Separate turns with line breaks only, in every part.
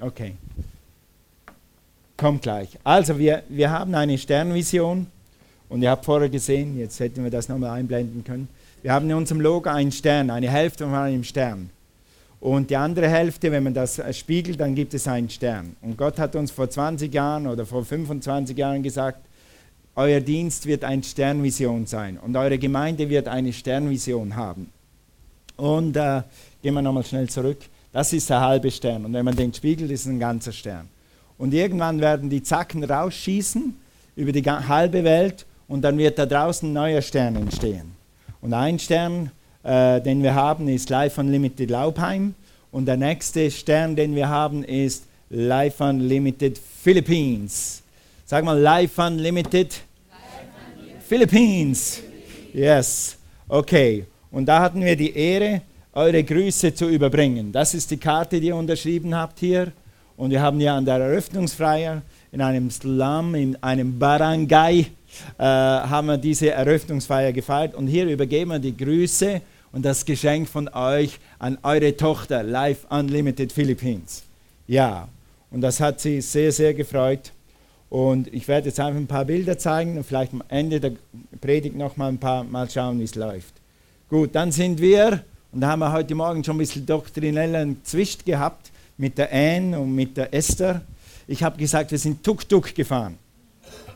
Okay. Kommt gleich. Also wir, wir haben eine Sternvision und ihr habt vorher gesehen, jetzt hätten wir das nochmal einblenden können. Wir haben in unserem Logo einen Stern, eine Hälfte von einem Stern. Und die andere Hälfte, wenn man das spiegelt, dann gibt es einen Stern. Und Gott hat uns vor 20 Jahren oder vor 25 Jahren gesagt, euer Dienst wird eine Sternvision sein und eure Gemeinde wird eine Sternvision haben. Und äh, gehen wir nochmal schnell zurück. Das ist der halbe Stern. Und wenn man den spiegelt, ist es ein ganzer Stern. Und irgendwann werden die Zacken rausschießen über die halbe Welt und dann wird da draußen ein neuer Stern entstehen. Und ein Stern, äh, den wir haben, ist Life Unlimited Laubheim. Und der nächste Stern, den wir haben, ist Life Unlimited Philippines. Sag mal, Life Unlimited, Life Unlimited. Philippines. Yes, okay. Und da hatten wir die Ehre, eure Grüße zu überbringen. Das ist die Karte, die ihr unterschrieben habt hier. Und wir haben ja an der Eröffnungsfeier in einem Slum, in einem Barangay, äh, haben wir diese Eröffnungsfeier gefeiert. Und hier übergeben wir die Grüße und das Geschenk von euch an eure Tochter, Life Unlimited Philippines. Ja, und das hat sie sehr, sehr gefreut. Und ich werde jetzt einfach ein paar Bilder zeigen und vielleicht am Ende der Predigt noch mal ein paar Mal schauen, wie es läuft. Gut, dann sind wir, und da haben wir heute Morgen schon ein bisschen doktrinellen Zwist gehabt mit der Anne und mit der Esther. Ich habe gesagt, wir sind Tuk-Tuk gefahren.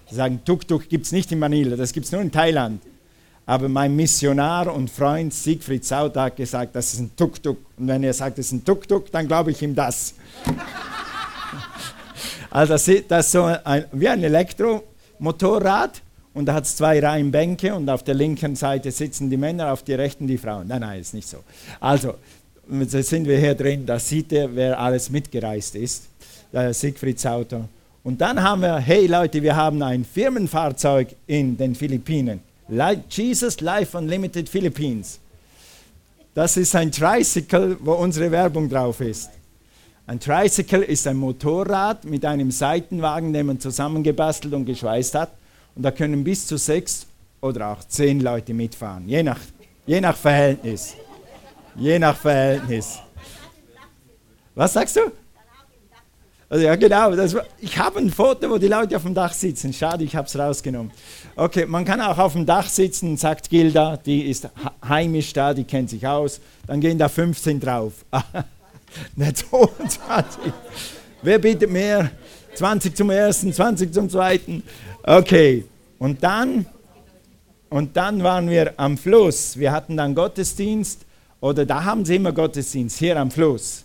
Sie sagen, Tuk-Tuk gibt es nicht in Manila, das gibt es nur in Thailand. Aber mein Missionar und Freund Siegfried Sauter hat gesagt, das ist ein Tuk-Tuk. Und wenn er sagt, das ist ein Tuk-Tuk, dann glaube ich ihm das. also das ist so ein, wie ein Elektromotorrad und da hat es zwei Reihen Bänke und auf der linken Seite sitzen die Männer, auf der rechten die Frauen. Nein, nein, ist nicht so. Also, da sind wir hier drin, da sieht er, wer alles mitgereist ist. Siegfrieds Auto. Und dann haben wir, hey Leute, wir haben ein Firmenfahrzeug in den Philippinen. Jesus Life Unlimited Philippines. Das ist ein Tricycle, wo unsere Werbung drauf ist. Ein Tricycle ist ein Motorrad mit einem Seitenwagen, den man zusammengebastelt und geschweißt hat. Und da können bis zu sechs oder auch zehn Leute mitfahren, je nach, je nach Verhältnis. Je nach Verhältnis. Was sagst du? Also ja, genau. Das, ich habe ein Foto, wo die Leute auf dem Dach sitzen. Schade, ich habe es rausgenommen. Okay, man kann auch auf dem Dach sitzen, sagt Gilda, die ist heimisch da, die kennt sich aus. Dann gehen da 15 drauf. Nicht 22. Wer bietet mehr? 20 zum ersten, 20 zum zweiten. Okay, und dann, und dann waren wir am Fluss. Wir hatten dann Gottesdienst, oder da haben sie immer Gottesdienst, hier am Fluss.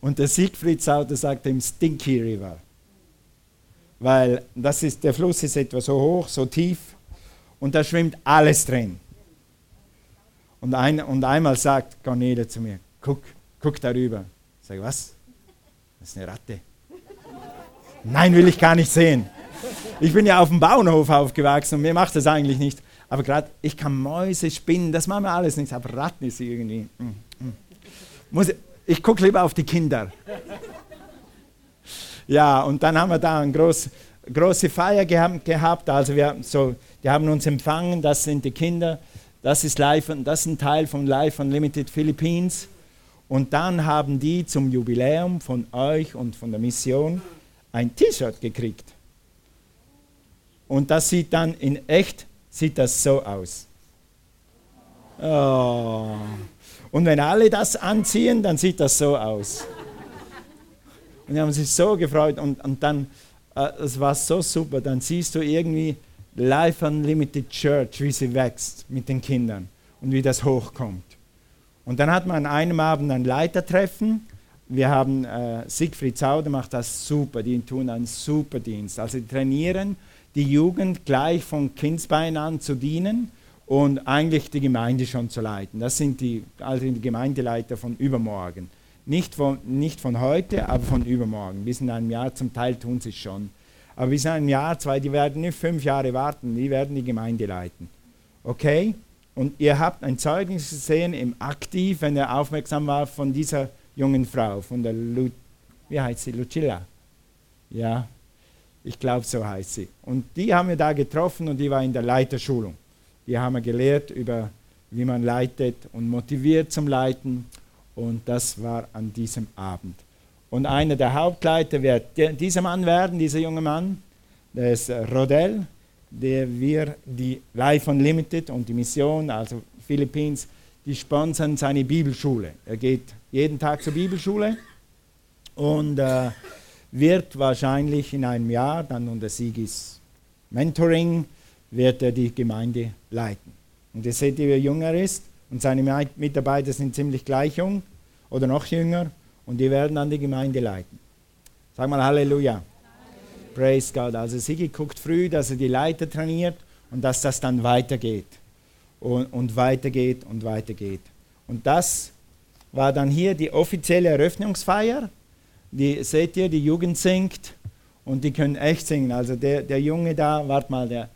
Und der Siegfried Sauter sagt im Stinky River. Weil das ist, der Fluss ist etwa so hoch, so tief, und da schwimmt alles drin. Und, ein, und einmal sagt Cornelia zu mir, guck, guck darüber. Ich sage, was? Das ist eine Ratte. Nein, will ich gar nicht sehen. Ich bin ja auf dem Bauernhof aufgewachsen und mir macht das eigentlich nicht. Aber gerade, ich kann Mäuse, Spinnen, das machen wir alles nicht. Aber Ratten ist irgendwie. Mm, mm. Muss, ich gucke lieber auf die Kinder. Ja, und dann haben wir da eine groß, große Feier gehabt. Also wir so, die haben uns empfangen, das sind die Kinder. Das ist, live, das ist ein Teil von Live Unlimited Philippines. Und dann haben die zum Jubiläum von euch und von der Mission ein T-Shirt gekriegt. Und das sieht dann in echt, sieht das so aus. Oh. Und wenn alle das anziehen, dann sieht das so aus. Und die haben sich so gefreut und, und dann, äh, es war so super, dann siehst du irgendwie Life Unlimited Church, wie sie wächst mit den Kindern und wie das hochkommt. Und dann hat man an einem Abend ein Leitertreffen. Wir haben äh, Siegfried Zauder macht das super, die tun einen super Dienst. Also die trainieren die Jugend gleich von Kindsbein an zu dienen und eigentlich die Gemeinde schon zu leiten. Das sind die, also die Gemeindeleiter von übermorgen. Nicht von, nicht von heute, aber von übermorgen. Bis in einem Jahr, zum Teil tun sie es schon. Aber bis in einem Jahr, zwei, die werden nicht fünf Jahre warten, die werden die Gemeinde leiten. Okay? Und ihr habt ein Zeugnis gesehen im Aktiv, wenn er aufmerksam war von dieser jungen Frau, von der Lu wie heißt sie, Lucilla. Ja, ich glaube, so heißt sie. Und die haben wir da getroffen und die war in der Leiterschulung. Die haben wir gelehrt über, wie man leitet und motiviert zum Leiten. Und das war an diesem Abend. Und einer der Hauptleiter wird dieser Mann werden, dieser junge Mann, der ist äh, Rodell, der wir die Life Unlimited und die Mission, also Philippines, die sponsern seine Bibelschule. Er geht jeden Tag zur Bibelschule und äh, wird wahrscheinlich in einem Jahr, dann unter Sigis Mentoring, wird er die Gemeinde leiten. Und ihr seht, wie er jünger ist und seine Mitarbeiter sind ziemlich gleich jung oder noch jünger und die werden dann die Gemeinde leiten. Sag mal Halleluja. Halleluja. Praise God. Also Sigi guckt früh, dass er die Leiter trainiert und dass das dann weitergeht und, und weitergeht und weitergeht. Und das war dann hier die offizielle Eröffnungsfeier. Die seht ihr, die Jugend singt und die können echt singen. Also der, der Junge da, wart mal, der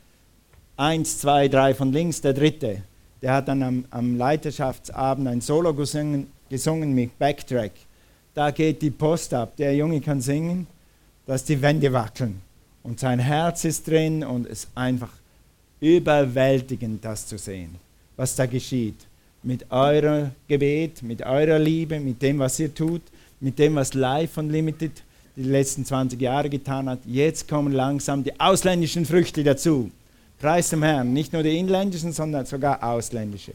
eins, zwei, drei von links, der dritte, der hat dann am, am Leiterschaftsabend ein Solo gesungen, gesungen mit Backtrack. Da geht die Post ab. Der Junge kann singen, dass die Wände wackeln. Und sein Herz ist drin und es ist einfach überwältigend, das zu sehen, was da geschieht. Mit eurem Gebet, mit eurer Liebe, mit dem, was ihr tut, mit dem, was Life Unlimited die letzten 20 Jahre getan hat. Jetzt kommen langsam die ausländischen Früchte dazu. Preis dem Herrn, nicht nur die inländischen, sondern sogar ausländische.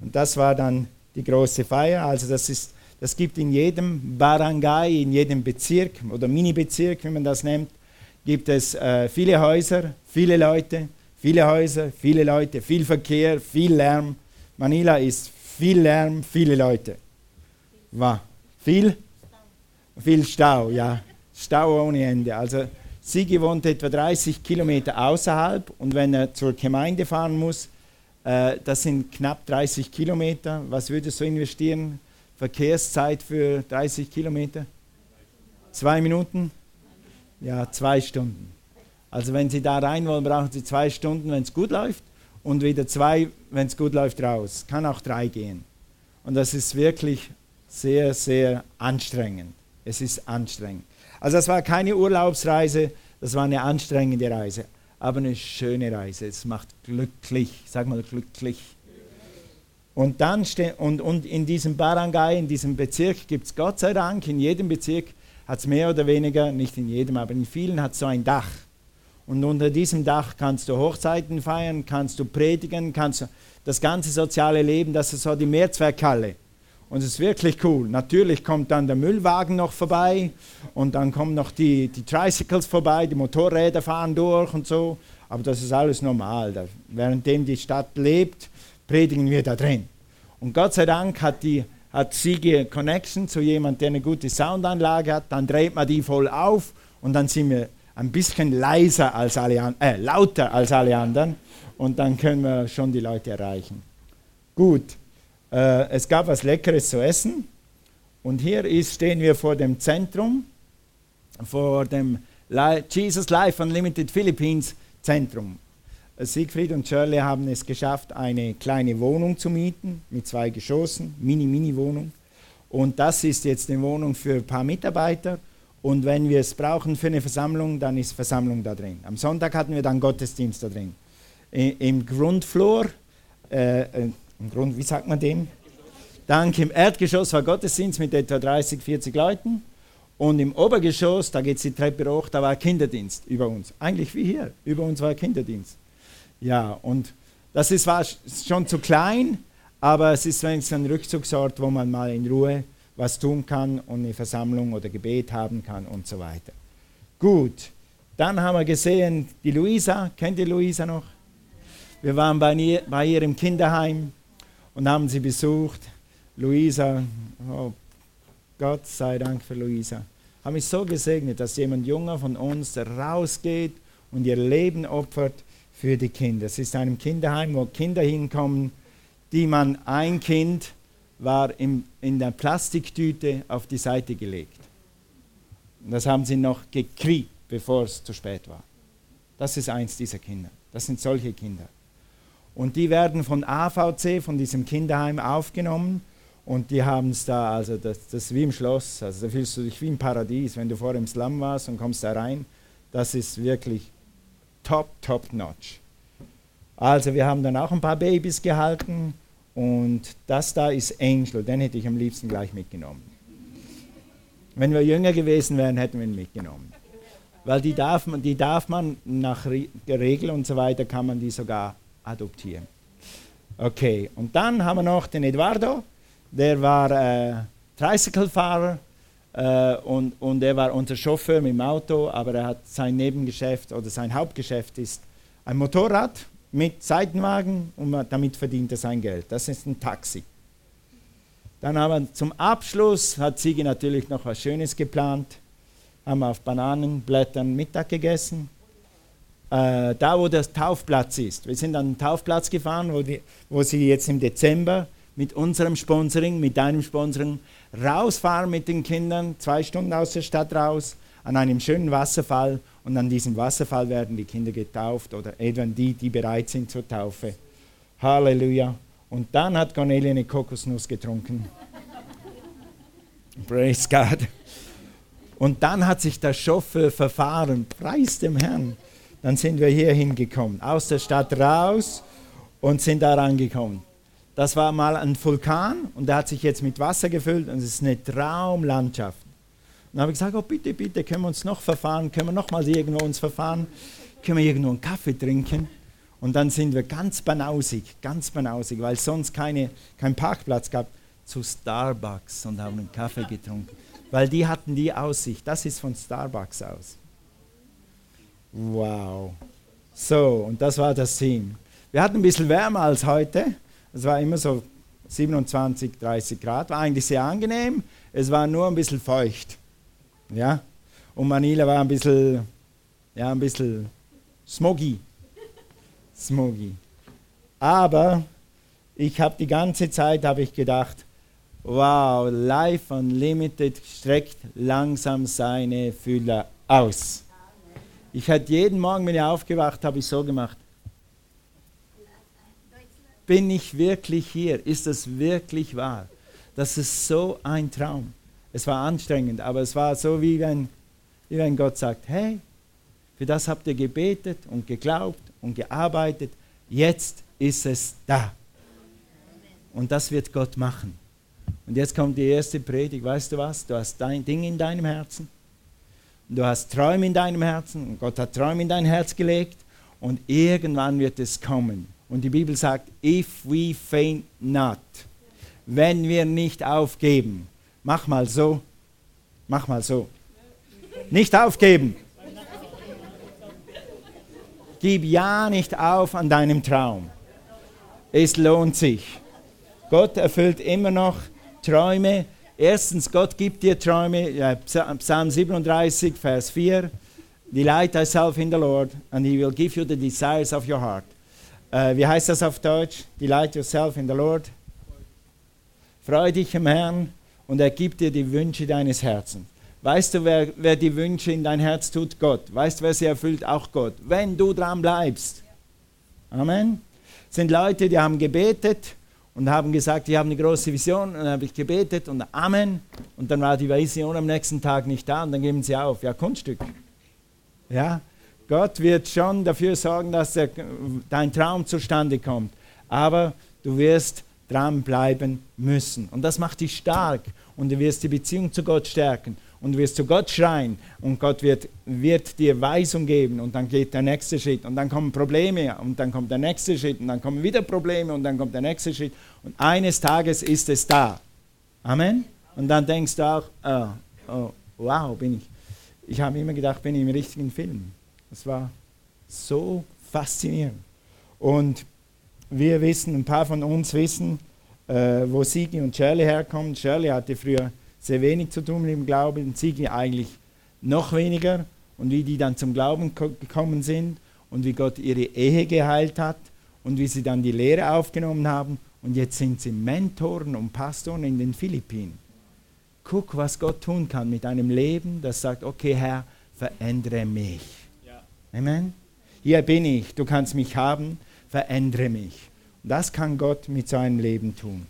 Und das war dann die große Feier. Also das ist, das gibt in jedem Barangay, in jedem Bezirk oder Mini-Bezirk, wie man das nennt, gibt es äh, viele Häuser, viele Leute, viele Häuser, viele Leute, viel Verkehr, viel Lärm. Manila ist viel Lärm, viele Leute. War viel? Viel Stau, ja. Stau ohne Ende. Also Sigi wohnt etwa 30 Kilometer außerhalb und wenn er zur Gemeinde fahren muss, äh, das sind knapp 30 Kilometer. Was würdest du investieren? Verkehrszeit für 30 Kilometer? Zwei Minuten? Ja, zwei Stunden. Also wenn Sie da rein wollen, brauchen Sie zwei Stunden, wenn es gut läuft, und wieder zwei, wenn es gut läuft, raus. Kann auch drei gehen. Und das ist wirklich sehr, sehr anstrengend. Es ist anstrengend. Also das war keine Urlaubsreise, das war eine anstrengende Reise, aber eine schöne Reise. Es macht glücklich, sag mal glücklich. Und dann und, und in diesem Barangay, in diesem Bezirk gibt es Gott sei Dank, in jedem Bezirk hat es mehr oder weniger, nicht in jedem, aber in vielen hat es so ein Dach. Und unter diesem Dach kannst du Hochzeiten feiern, kannst du predigen, kannst du das ganze soziale Leben, das ist so die Mehrzweckhalle. Und es ist wirklich cool. Natürlich kommt dann der Müllwagen noch vorbei und dann kommen noch die, die Tricycles vorbei, die Motorräder fahren durch und so. Aber das ist alles normal. Da, währenddem die Stadt lebt, predigen wir da drin. Und Gott sei Dank hat, die, hat Siege Connection zu jemandem, der eine gute Soundanlage hat. Dann dreht man die voll auf und dann sind wir ein bisschen leiser als alle, äh, lauter als alle anderen. Und dann können wir schon die Leute erreichen. Gut. Äh, es gab was Leckeres zu essen. Und hier ist, stehen wir vor dem Zentrum, vor dem Jesus Life Unlimited Philippines Zentrum. Siegfried und Shirley haben es geschafft, eine kleine Wohnung zu mieten mit zwei Geschossen, Mini-Mini-Wohnung. Und das ist jetzt eine Wohnung für ein paar Mitarbeiter. Und wenn wir es brauchen für eine Versammlung, dann ist Versammlung da drin. Am Sonntag hatten wir dann Gottesdienst da drin. Im Grundfloor, äh, äh im Grund, wie sagt man dem? Dank im Erdgeschoss war Gottesdienst mit etwa 30, 40 Leuten. Und im Obergeschoss, da geht es die Treppe hoch, da war Kinderdienst über uns. Eigentlich wie hier, über uns war Kinderdienst. Ja, und das ist, war schon zu klein, aber es ist wenigstens ein Rückzugsort, wo man mal in Ruhe was tun kann und eine Versammlung oder Gebet haben kann und so weiter. Gut, dann haben wir gesehen, die Luisa, kennt ihr Luisa noch? Wir waren bei ihr, bei ihr im Kinderheim und haben sie besucht. Luisa, oh, Gott sei Dank für Luisa, haben mich so gesegnet, dass jemand junger von uns rausgeht und ihr Leben opfert für die Kinder. Es ist ein Kinderheim, wo Kinder hinkommen, die man ein Kind war im, in der Plastiktüte auf die Seite gelegt. Und das haben sie noch gekriegt, bevor es zu spät war. Das ist eins dieser Kinder. Das sind solche Kinder. Und die werden von AVC, von diesem Kinderheim aufgenommen und die haben es da, also das, das ist wie im Schloss, also da fühlst du dich wie im Paradies, wenn du vorher im Slum warst und kommst da rein. Das ist wirklich top, top notch. Also wir haben dann auch ein paar Babys gehalten und das da ist Angel, den hätte ich am liebsten gleich mitgenommen. Wenn wir jünger gewesen wären, hätten wir ihn mitgenommen. Weil die darf man, die darf man nach Regel und so weiter, kann man die sogar adoptieren. Okay, und dann haben wir noch den Eduardo, der war äh, Tricycle-Fahrer äh, und, und er war unser Chauffeur mit dem Auto, aber er hat sein Nebengeschäft oder sein Hauptgeschäft ist ein Motorrad mit Seitenwagen und damit verdient er sein Geld. Das ist ein Taxi. Dann haben wir zum Abschluss, hat Sigi natürlich noch was Schönes geplant, haben wir auf Bananenblättern Mittag gegessen. Äh, da, wo der Taufplatz ist. Wir sind an den Taufplatz gefahren, wo, die, wo sie jetzt im Dezember mit unserem Sponsoring, mit deinem Sponsoring rausfahren mit den Kindern, zwei Stunden aus der Stadt raus, an einem schönen Wasserfall und an diesem Wasserfall werden die Kinder getauft oder eben die, die bereit sind zur Taufe. Halleluja. Und dann hat Cornelia eine Kokosnuss getrunken. Praise God. Und dann hat sich der Chauffeur verfahren. Preis dem Herrn. Dann sind wir hier hingekommen, aus der Stadt raus und sind da rangekommen. Das war mal ein Vulkan und der hat sich jetzt mit Wasser gefüllt und es ist eine Traumlandschaft. Und dann habe ich gesagt, oh bitte, bitte, können wir uns noch verfahren, können wir noch mal irgendwo uns verfahren, können wir irgendwo einen Kaffee trinken. Und dann sind wir ganz banausig, ganz banausig, weil es sonst keine, keinen Parkplatz gab, zu Starbucks und haben einen Kaffee getrunken. Weil die hatten die Aussicht. Das ist von Starbucks aus. Wow. So, und das war das Team. Wir hatten ein bisschen wärmer als heute. Es war immer so 27, 30 Grad. War eigentlich sehr angenehm. Es war nur ein bisschen feucht. Ja? Und Manila war ein bisschen, ja, ein bisschen smoggy. Smoggy. Aber ich habe die ganze Zeit habe ich gedacht, wow, Life Unlimited streckt langsam seine Fühler aus. Ich hatte jeden Morgen, wenn ich aufgewacht habe, ich so gemacht. Bin ich wirklich hier? Ist das wirklich wahr? Das ist so ein Traum. Es war anstrengend, aber es war so, wie wenn, wie wenn Gott sagt, hey, für das habt ihr gebetet und geglaubt und gearbeitet. Jetzt ist es da. Und das wird Gott machen. Und jetzt kommt die erste Predigt. Weißt du was? Du hast dein Ding in deinem Herzen. Du hast Träume in deinem Herzen. Und Gott hat Träume in dein Herz gelegt. Und irgendwann wird es kommen. Und die Bibel sagt, if we faint not, wenn wir nicht aufgeben, Mach mal so. Mach mal so. Nicht aufgeben. Gib ja nicht auf an deinem Traum. Es lohnt sich. Gott erfüllt immer noch Träume. Erstens, Gott gibt dir Träume. Psalm 37, Vers 4. Delight thyself in the Lord, and he will give you the desires of your heart. Äh, wie heißt das auf Deutsch? Delight yourself in the Lord. Freu dich im Herrn und er gibt dir die Wünsche deines Herzens. Weißt du, wer, wer die Wünsche in dein Herz tut? Gott. Weißt du, wer sie erfüllt? Auch Gott. Wenn du dran bleibst. Amen. Es sind Leute, die haben gebetet und haben gesagt, ich habe eine große Vision und dann habe ich gebetet und Amen. Und dann war die Vision am nächsten Tag nicht da und dann geben sie auf. Ja, Kunststück. Ja, Gott wird schon dafür sorgen, dass der, dein Traum zustande kommt. Aber du wirst dranbleiben müssen. Und das macht dich stark und du wirst die Beziehung zu Gott stärken und wirst zu Gott schreien und Gott wird, wird dir Weisung geben und dann geht der nächste Schritt und dann kommen Probleme und dann kommt der nächste Schritt und dann kommen wieder Probleme und dann kommt der nächste Schritt und eines Tages ist es da. Amen. Und dann denkst du auch, oh, oh, wow, bin ich. Ich habe immer gedacht, bin ich im richtigen Film. Das war so faszinierend. Und wir wissen, ein paar von uns wissen, äh, wo Sigi und Shirley herkommen. Shirley hatte früher sehr wenig zu tun mit dem Glauben, Sigi eigentlich noch weniger. Und wie die dann zum Glauben gekommen sind und wie Gott ihre Ehe geheilt hat und wie sie dann die Lehre aufgenommen haben. Und jetzt sind sie Mentoren und Pastoren in den Philippinen. Guck, was Gott tun kann mit einem Leben, das sagt, okay Herr, verändere mich. Ja. Amen. Hier bin ich, du kannst mich haben verändere mich. Und das kann Gott mit seinem Leben tun.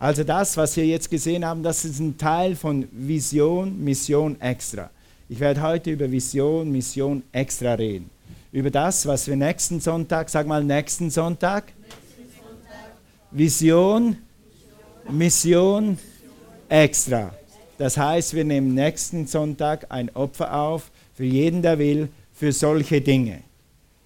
Also das, was wir jetzt gesehen haben, das ist ein Teil von Vision, Mission extra. Ich werde heute über Vision, Mission extra reden. Über das, was wir nächsten Sonntag, sag mal nächsten Sonntag, Vision, Mission extra. Das heißt, wir nehmen nächsten Sonntag ein Opfer auf, für jeden, der will, für solche Dinge.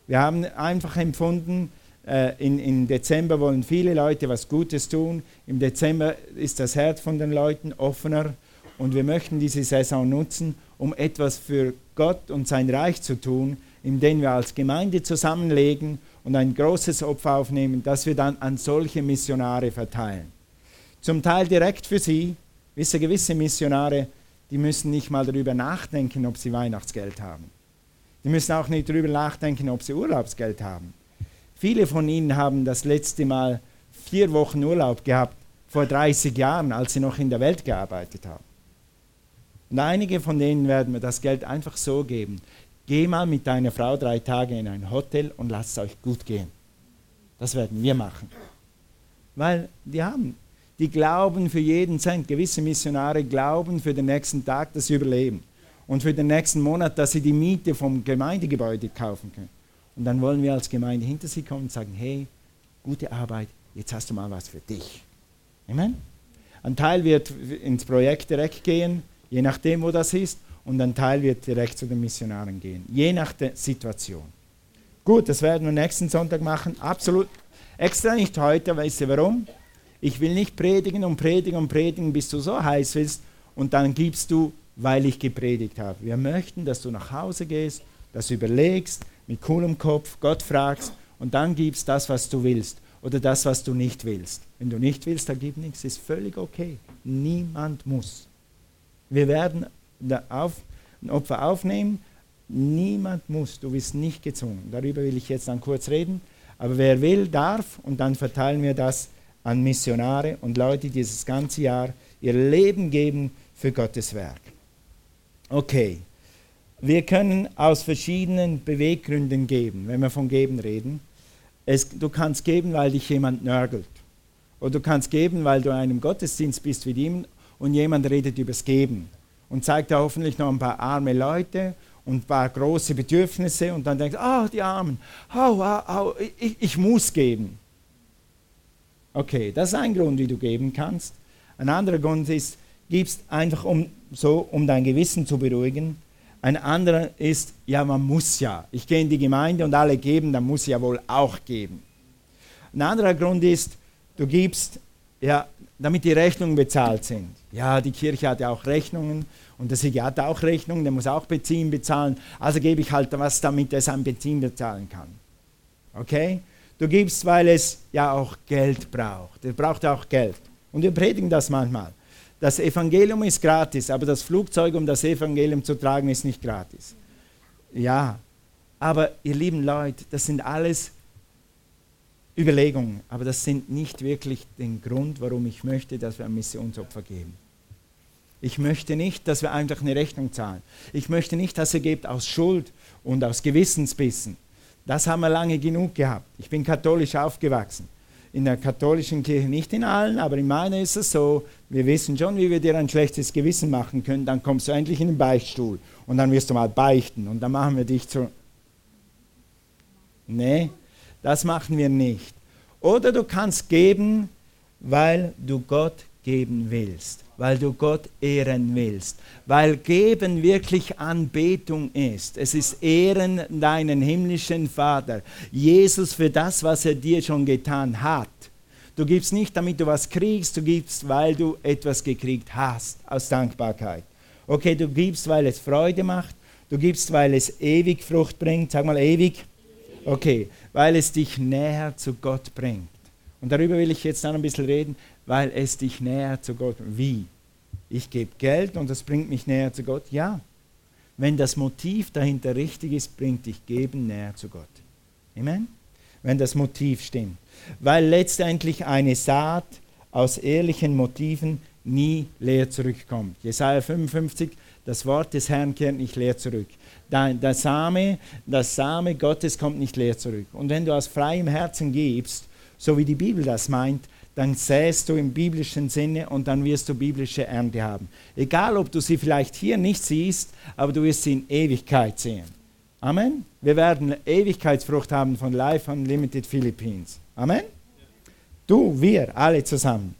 Wir haben einfach empfunden, äh, in, in Dezember wollen viele Leute was Gutes tun. Im Dezember ist das Herz von den Leuten offener und wir möchten diese Saison nutzen, um etwas für Gott und sein Reich zu tun, indem wir als Gemeinde zusammenlegen und ein großes Opfer aufnehmen, das wir dann an solche Missionare verteilen. Zum Teil direkt für sie. Wisse gewisse Missionare, die müssen nicht mal darüber nachdenken, ob sie Weihnachtsgeld haben. Die müssen auch nicht darüber nachdenken, ob sie Urlaubsgeld haben. Viele von ihnen haben das letzte Mal vier Wochen Urlaub gehabt, vor 30 Jahren, als sie noch in der Welt gearbeitet haben. Und einige von denen werden mir das Geld einfach so geben. Geh mal mit deiner Frau drei Tage in ein Hotel und lasst es euch gut gehen. Das werden wir machen. Weil die haben, die glauben für jeden Cent. Gewisse Missionare glauben für den nächsten Tag, dass sie überleben. Und für den nächsten Monat, dass sie die Miete vom Gemeindegebäude kaufen können. Und dann wollen wir als Gemeinde hinter sie kommen und sagen, hey, gute Arbeit, jetzt hast du mal was für dich. Amen. Ein Teil wird ins Projekt direkt gehen, je nachdem, wo das ist und ein Teil wird direkt zu den Missionaren gehen, je nach der Situation. Gut, das werden wir nächsten Sonntag machen. Absolut. Extra nicht heute, weißt du warum? Ich will nicht predigen und predigen und predigen, bis du so heiß willst und dann gibst du, weil ich gepredigt habe. Wir möchten, dass du nach Hause gehst, das überlegst, mit coolem Kopf Gott fragst und dann gibst das, was du willst oder das, was du nicht willst. Wenn du nicht willst, dann gib nichts, ist völlig okay. Niemand muss. Wir werden ein Opfer aufnehmen. Niemand muss, du bist nicht gezwungen. Darüber will ich jetzt dann kurz reden. Aber wer will, darf und dann verteilen wir das an Missionare und Leute, die dieses ganze Jahr ihr Leben geben für Gottes Werk. Okay, wir können aus verschiedenen Beweggründen geben, wenn wir von geben reden. Es, du kannst geben, weil dich jemand nörgelt. Oder du kannst geben, weil du in einem Gottesdienst bist wie ihm und jemand redet übers Geben und zeigt da hoffentlich noch ein paar arme Leute und ein paar große Bedürfnisse und dann denkt, ah, oh, die Armen, oh, oh, oh, ich, ich muss geben. Okay, das ist ein Grund, wie du geben kannst. Ein anderer Grund ist, gibst einfach um, so, um dein Gewissen zu beruhigen. Ein anderer ist, ja, man muss ja. Ich gehe in die Gemeinde und alle geben, dann muss ich ja wohl auch geben. Ein anderer Grund ist, du gibst, ja, damit die Rechnungen bezahlt sind. Ja, die Kirche hat ja auch Rechnungen und der Sieger hat auch Rechnungen, der muss auch Benzin bezahlen. Also gebe ich halt was, damit er sein Benzin bezahlen kann. Okay? Du gibst, weil es ja auch Geld braucht. Er braucht auch Geld. Und wir predigen das manchmal. Das Evangelium ist gratis, aber das Flugzeug, um das Evangelium zu tragen, ist nicht gratis. Ja, aber ihr lieben Leute, das sind alles Überlegungen, aber das sind nicht wirklich den Grund, warum ich möchte, dass wir ein Missionsopfer geben. Ich möchte nicht, dass wir einfach eine Rechnung zahlen. Ich möchte nicht, dass ihr gebt aus Schuld und aus Gewissensbissen. Das haben wir lange genug gehabt. Ich bin katholisch aufgewachsen. In der katholischen Kirche, nicht in allen, aber in meiner ist es so, wir wissen schon, wie wir dir ein schlechtes Gewissen machen können. Dann kommst du endlich in den Beichtstuhl und dann wirst du mal beichten und dann machen wir dich zu. Nee, das machen wir nicht. Oder du kannst geben, weil du Gott geben willst weil du Gott ehren willst, weil geben wirklich Anbetung ist. Es ist Ehren deinen himmlischen Vater, Jesus für das, was er dir schon getan hat. Du gibst nicht, damit du was kriegst, du gibst, weil du etwas gekriegt hast, aus Dankbarkeit. Okay, du gibst, weil es Freude macht, du gibst, weil es ewig Frucht bringt, sag mal ewig. Okay, weil es dich näher zu Gott bringt. Und darüber will ich jetzt dann ein bisschen reden, weil es dich näher zu Gott bringt. Wie? Ich gebe Geld und das bringt mich näher zu Gott. Ja, wenn das Motiv dahinter richtig ist, bringt dich Geben näher zu Gott. Amen? Wenn das Motiv stimmt. Weil letztendlich eine Saat aus ehrlichen Motiven nie leer zurückkommt. Jesaja 55, das Wort des Herrn kehrt nicht leer zurück. Der Same, das Same Gottes kommt nicht leer zurück. Und wenn du aus freiem Herzen gibst, so wie die Bibel das meint, dann säst du im biblischen Sinne und dann wirst du biblische Ernte haben. Egal, ob du sie vielleicht hier nicht siehst, aber du wirst sie in Ewigkeit sehen. Amen. Wir werden Ewigkeitsfrucht haben von Life Unlimited Philippines. Amen. Du, wir, alle zusammen.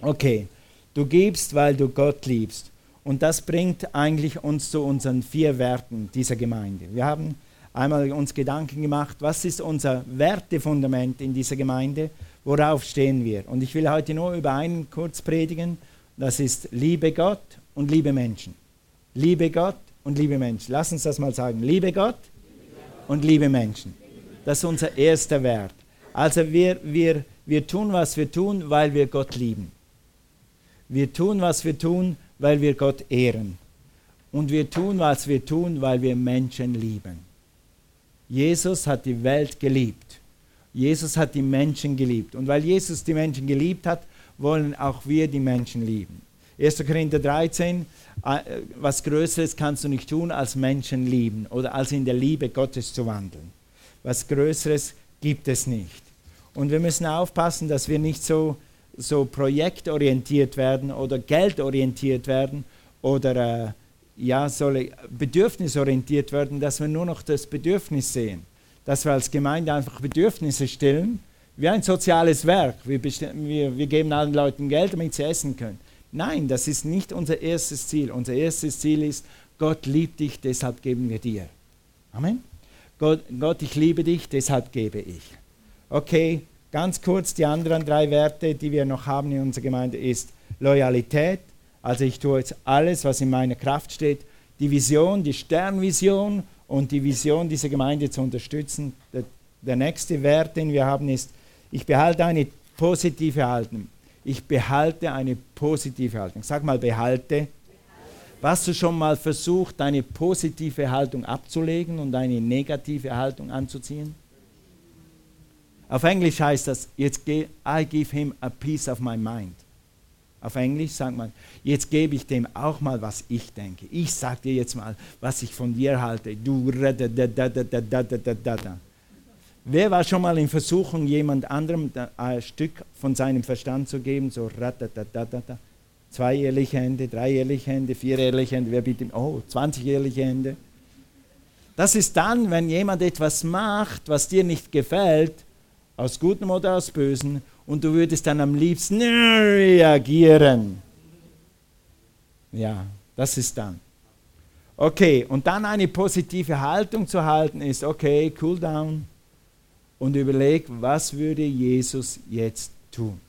Okay. Du gibst, weil du Gott liebst. Und das bringt eigentlich uns zu unseren vier Werten dieser Gemeinde. Wir haben einmal uns Gedanken gemacht, was ist unser Wertefundament in dieser Gemeinde, worauf stehen wir. Und ich will heute nur über einen kurz predigen, das ist liebe Gott und liebe Menschen. Liebe Gott und liebe Menschen. Lass uns das mal sagen. Liebe Gott und liebe Menschen. Das ist unser erster Wert. Also wir, wir, wir tun, was wir tun, weil wir Gott lieben. Wir tun, was wir tun, weil wir Gott ehren. Und wir tun, was wir tun, weil wir Menschen lieben. Jesus hat die Welt geliebt. Jesus hat die Menschen geliebt. Und weil Jesus die Menschen geliebt hat, wollen auch wir die Menschen lieben. 1. Korinther 13, äh, was Größeres kannst du nicht tun, als Menschen lieben oder als in der Liebe Gottes zu wandeln. Was Größeres gibt es nicht. Und wir müssen aufpassen, dass wir nicht so so projektorientiert werden oder geldorientiert werden oder äh, ja, soll bedürfnisorientiert werden, dass wir nur noch das Bedürfnis sehen. Dass wir als Gemeinde einfach Bedürfnisse stillen, wie ein soziales Werk. Wir, wir, wir geben allen Leuten Geld, damit sie essen können. Nein, das ist nicht unser erstes Ziel. Unser erstes Ziel ist, Gott liebt dich, deshalb geben wir dir. Amen. Gott, Gott, ich liebe dich, deshalb gebe ich. Okay, Ganz kurz, die anderen drei Werte, die wir noch haben in unserer Gemeinde, ist Loyalität. Also ich tue jetzt alles, was in meiner Kraft steht, die Vision, die Sternvision und die Vision dieser Gemeinde zu unterstützen. Der, der nächste Wert, den wir haben, ist, ich behalte eine positive Haltung. Ich behalte eine positive Haltung. Sag mal, behalte. Hast du schon mal versucht, deine positive Haltung abzulegen und eine negative Haltung anzuziehen? Auf Englisch heißt das, jetzt I give him a piece of my mind. Auf Englisch sagt man, jetzt gebe ich dem auch mal, was ich denke. Ich sage dir jetzt mal, was ich von dir halte. Du Wer war schon mal in Versuchung, jemand anderem ein Stück von seinem Verstand zu geben? So Zwei Hände, drei ehrliche Hände, vier ehrliche Hände. Wer bietet? Oh, 20 ehrliche Hände. Das ist dann, wenn jemand etwas macht, was dir nicht gefällt, aus Gutem oder aus Bösen, und du würdest dann am liebsten reagieren. Ja, das ist dann. Okay, und dann eine positive Haltung zu halten ist, okay, cool down und überleg, was würde Jesus jetzt tun?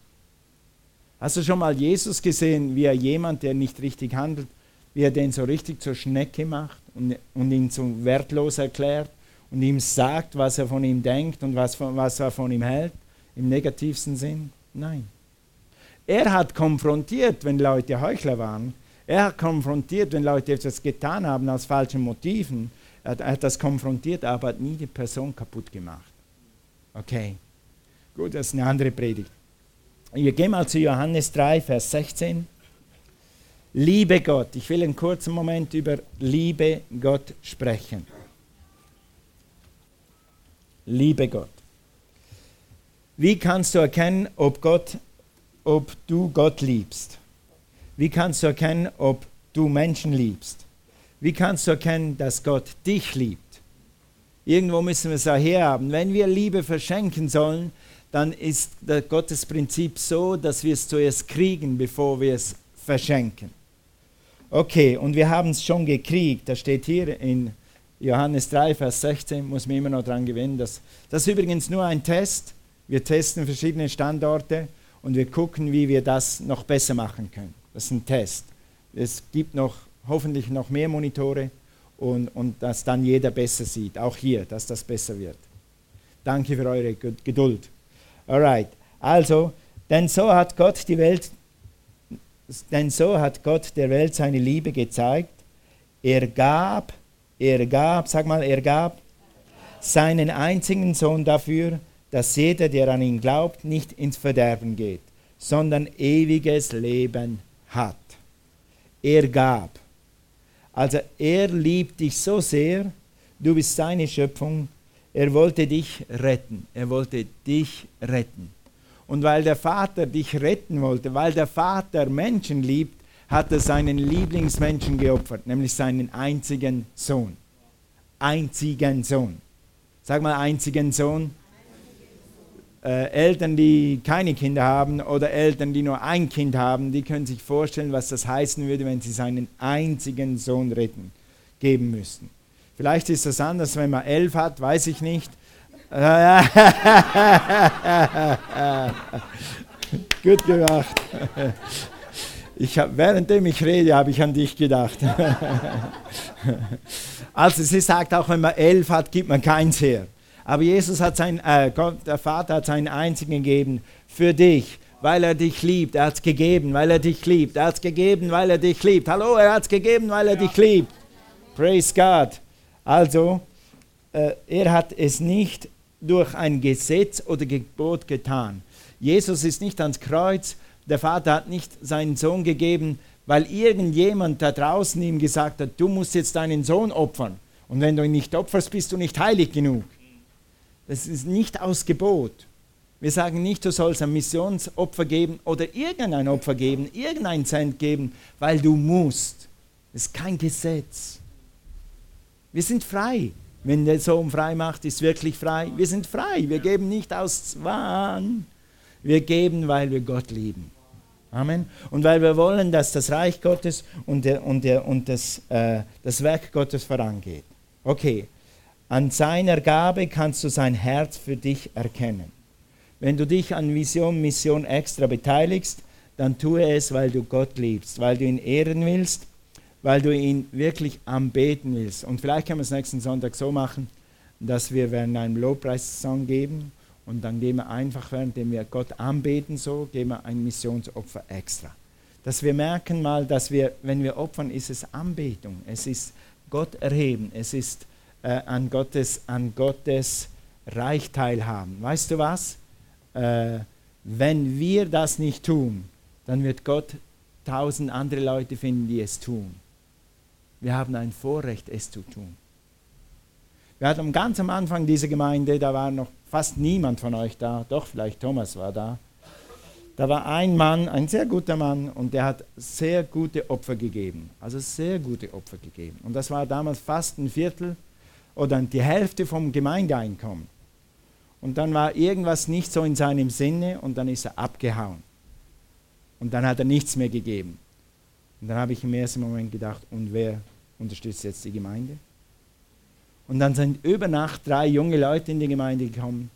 Hast du schon mal Jesus gesehen, wie er jemand, der nicht richtig handelt, wie er den so richtig zur Schnecke macht und, und ihn so wertlos erklärt? und ihm sagt, was er von ihm denkt und was, was er von ihm hält, im negativsten Sinn? Nein. Er hat konfrontiert, wenn Leute Heuchler waren. Er hat konfrontiert, wenn Leute etwas getan haben aus falschen Motiven. Er, hat das konfrontiert, aber hat nie die Person kaputt gemacht. Okay. Gut, das ist eine andere Predigt. Wir gehen mal zu Johannes 3, Vers 16. Liebe Gott. Ich will einen kurzen Moment über Liebe Gott sprechen. Liebe Gott. Wie kannst du erkennen, ob, Gott, ob du Gott liebst? Wie kannst du erkennen, ob du Menschen liebst? Wie kannst du erkennen, dass Gott dich liebt? Irgendwo müssen wir es auch herhaben. Wenn wir Liebe verschenken sollen, dann ist Gottes Prinzip so, dass wir es zuerst kriegen, bevor wir es verschenken. Okay, und wir haben es schon gekriegt. Das steht hier in Johannes 3, Vers 16 muss man immer noch daran gewinnen. Dass, das ist übrigens nur ein Test. Wir testen verschiedene Standorte und wir gucken, wie wir das noch besser machen können. Das ist ein Test. Es gibt noch hoffentlich noch mehr Monitore und, und dass dann jeder besser sieht. Auch hier, dass das besser wird. Danke für eure Geduld. Alright. Also, denn so hat Gott die Welt, denn so hat Gott der Welt seine Liebe gezeigt. Er gab er gab, sag mal, er gab seinen einzigen Sohn dafür, dass jeder, der an ihn glaubt, nicht ins Verderben geht, sondern ewiges Leben hat. Er gab. Also er liebt dich so sehr, du bist seine Schöpfung, er wollte dich retten, er wollte dich retten. Und weil der Vater dich retten wollte, weil der Vater Menschen liebt, hat er seinen Lieblingsmenschen geopfert, nämlich seinen einzigen Sohn. Einzigen Sohn. Sag mal einzigen Sohn. Äh, Eltern, die keine Kinder haben oder Eltern, die nur ein Kind haben, die können sich vorstellen, was das heißen würde, wenn sie seinen einzigen Sohn retten, geben müssten. Vielleicht ist das anders, wenn man elf hat, weiß ich nicht. Gut gemacht. Ich hab, währenddem ich rede, habe ich an dich gedacht. also sie sagt auch, wenn man elf hat, gibt man keins her. Aber Jesus hat sein, äh, Gott, der Vater hat seinen einzigen gegeben für dich, weil er dich liebt. Er hat es gegeben, weil er dich liebt. Er hat es gegeben, weil er dich liebt. Hallo, er hat es gegeben, weil er ja. dich liebt. Praise God. Also, äh, er hat es nicht durch ein Gesetz oder Gebot getan. Jesus ist nicht ans Kreuz, der Vater hat nicht seinen Sohn gegeben, weil irgendjemand da draußen ihm gesagt hat, du musst jetzt deinen Sohn opfern. Und wenn du ihn nicht opferst, bist du nicht heilig genug. Das ist nicht aus Gebot. Wir sagen nicht, du sollst ein Missionsopfer geben oder irgendein Opfer geben, irgendein Cent geben, weil du musst. Das ist kein Gesetz. Wir sind frei. Wenn der Sohn frei macht, ist wirklich frei. Wir sind frei. Wir geben nicht aus Zwang. Wir geben, weil wir Gott lieben. Amen. Und weil wir wollen, dass das Reich Gottes und, der, und, der, und das, äh, das Werk Gottes vorangeht. Okay, an seiner Gabe kannst du sein Herz für dich erkennen. Wenn du dich an Vision, Mission extra beteiligst, dann tue es, weil du Gott liebst, weil du ihn ehren willst, weil du ihn wirklich anbeten willst. Und vielleicht können wir es nächsten Sonntag so machen, dass wir während einem Lobpreissong geben und dann geben wir einfach, währenddem wir Gott anbeten, so geben wir ein Missionsopfer extra. Dass wir merken mal, dass wir, wenn wir opfern, ist es Anbetung, es ist Gott erheben, es ist äh, an, Gottes, an Gottes Reich teilhaben. Weißt du was? Äh, wenn wir das nicht tun, dann wird Gott tausend andere Leute finden, die es tun. Wir haben ein Vorrecht, es zu tun. Wir hatten ganz am Anfang dieser Gemeinde, da war noch fast niemand von euch da, doch vielleicht Thomas war da. Da war ein Mann, ein sehr guter Mann, und der hat sehr gute Opfer gegeben. Also sehr gute Opfer gegeben. Und das war damals fast ein Viertel oder die Hälfte vom Gemeindeeinkommen. Und dann war irgendwas nicht so in seinem Sinne und dann ist er abgehauen. Und dann hat er nichts mehr gegeben. Und dann habe ich im ersten Moment gedacht, und wer unterstützt jetzt die Gemeinde? Und dann sind über Nacht drei junge Leute in die Gemeinde gekommen.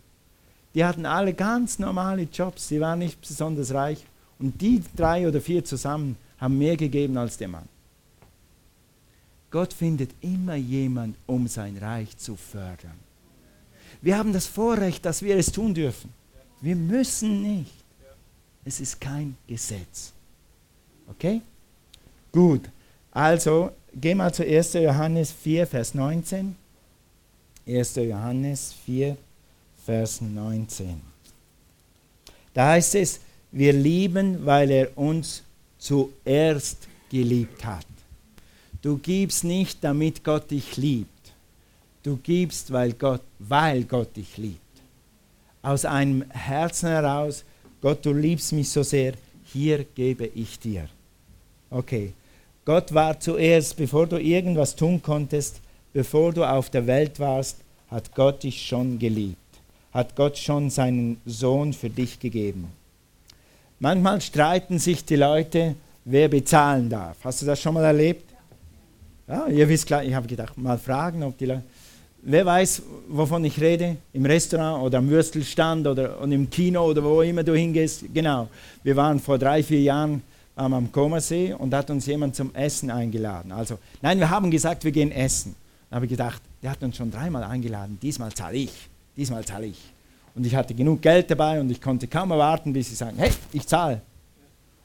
Die hatten alle ganz normale Jobs, sie waren nicht besonders reich. Und die drei oder vier zusammen haben mehr gegeben als der Mann. Gott findet immer jemand, um sein Reich zu fördern. Wir haben das Vorrecht, dass wir es tun dürfen. Wir müssen nicht. Es ist kein Gesetz. Okay? Gut. Also, geh mal zu 1. Johannes 4, Vers 19. 1. Johannes 4, Vers 19. Da heißt es, wir lieben, weil er uns zuerst geliebt hat. Du gibst nicht, damit Gott dich liebt. Du gibst, weil Gott, weil Gott dich liebt. Aus einem Herzen heraus, Gott, du liebst mich so sehr, hier gebe ich dir. Okay. Gott war zuerst, bevor du irgendwas tun konntest, bevor du auf der Welt warst, hat Gott dich schon geliebt. Hat Gott schon seinen Sohn für dich gegeben. Manchmal streiten sich die Leute, wer bezahlen darf. Hast du das schon mal erlebt? Ja, ihr wisst klar, ich habe gedacht, mal fragen, ob die Leute. Wer weiß, wovon ich rede? Im Restaurant oder am Würstelstand oder und im Kino oder wo immer du hingehst. Genau. Wir waren vor drei, vier Jahren ähm, am Komersee und hat uns jemand zum Essen eingeladen. Also, nein, wir haben gesagt, wir gehen essen. Dann habe ich gedacht, der hat uns schon dreimal eingeladen, diesmal zahle ich, diesmal zahle ich. Und ich hatte genug Geld dabei und ich konnte kaum erwarten, bis sie sagen, hey, ich zahle.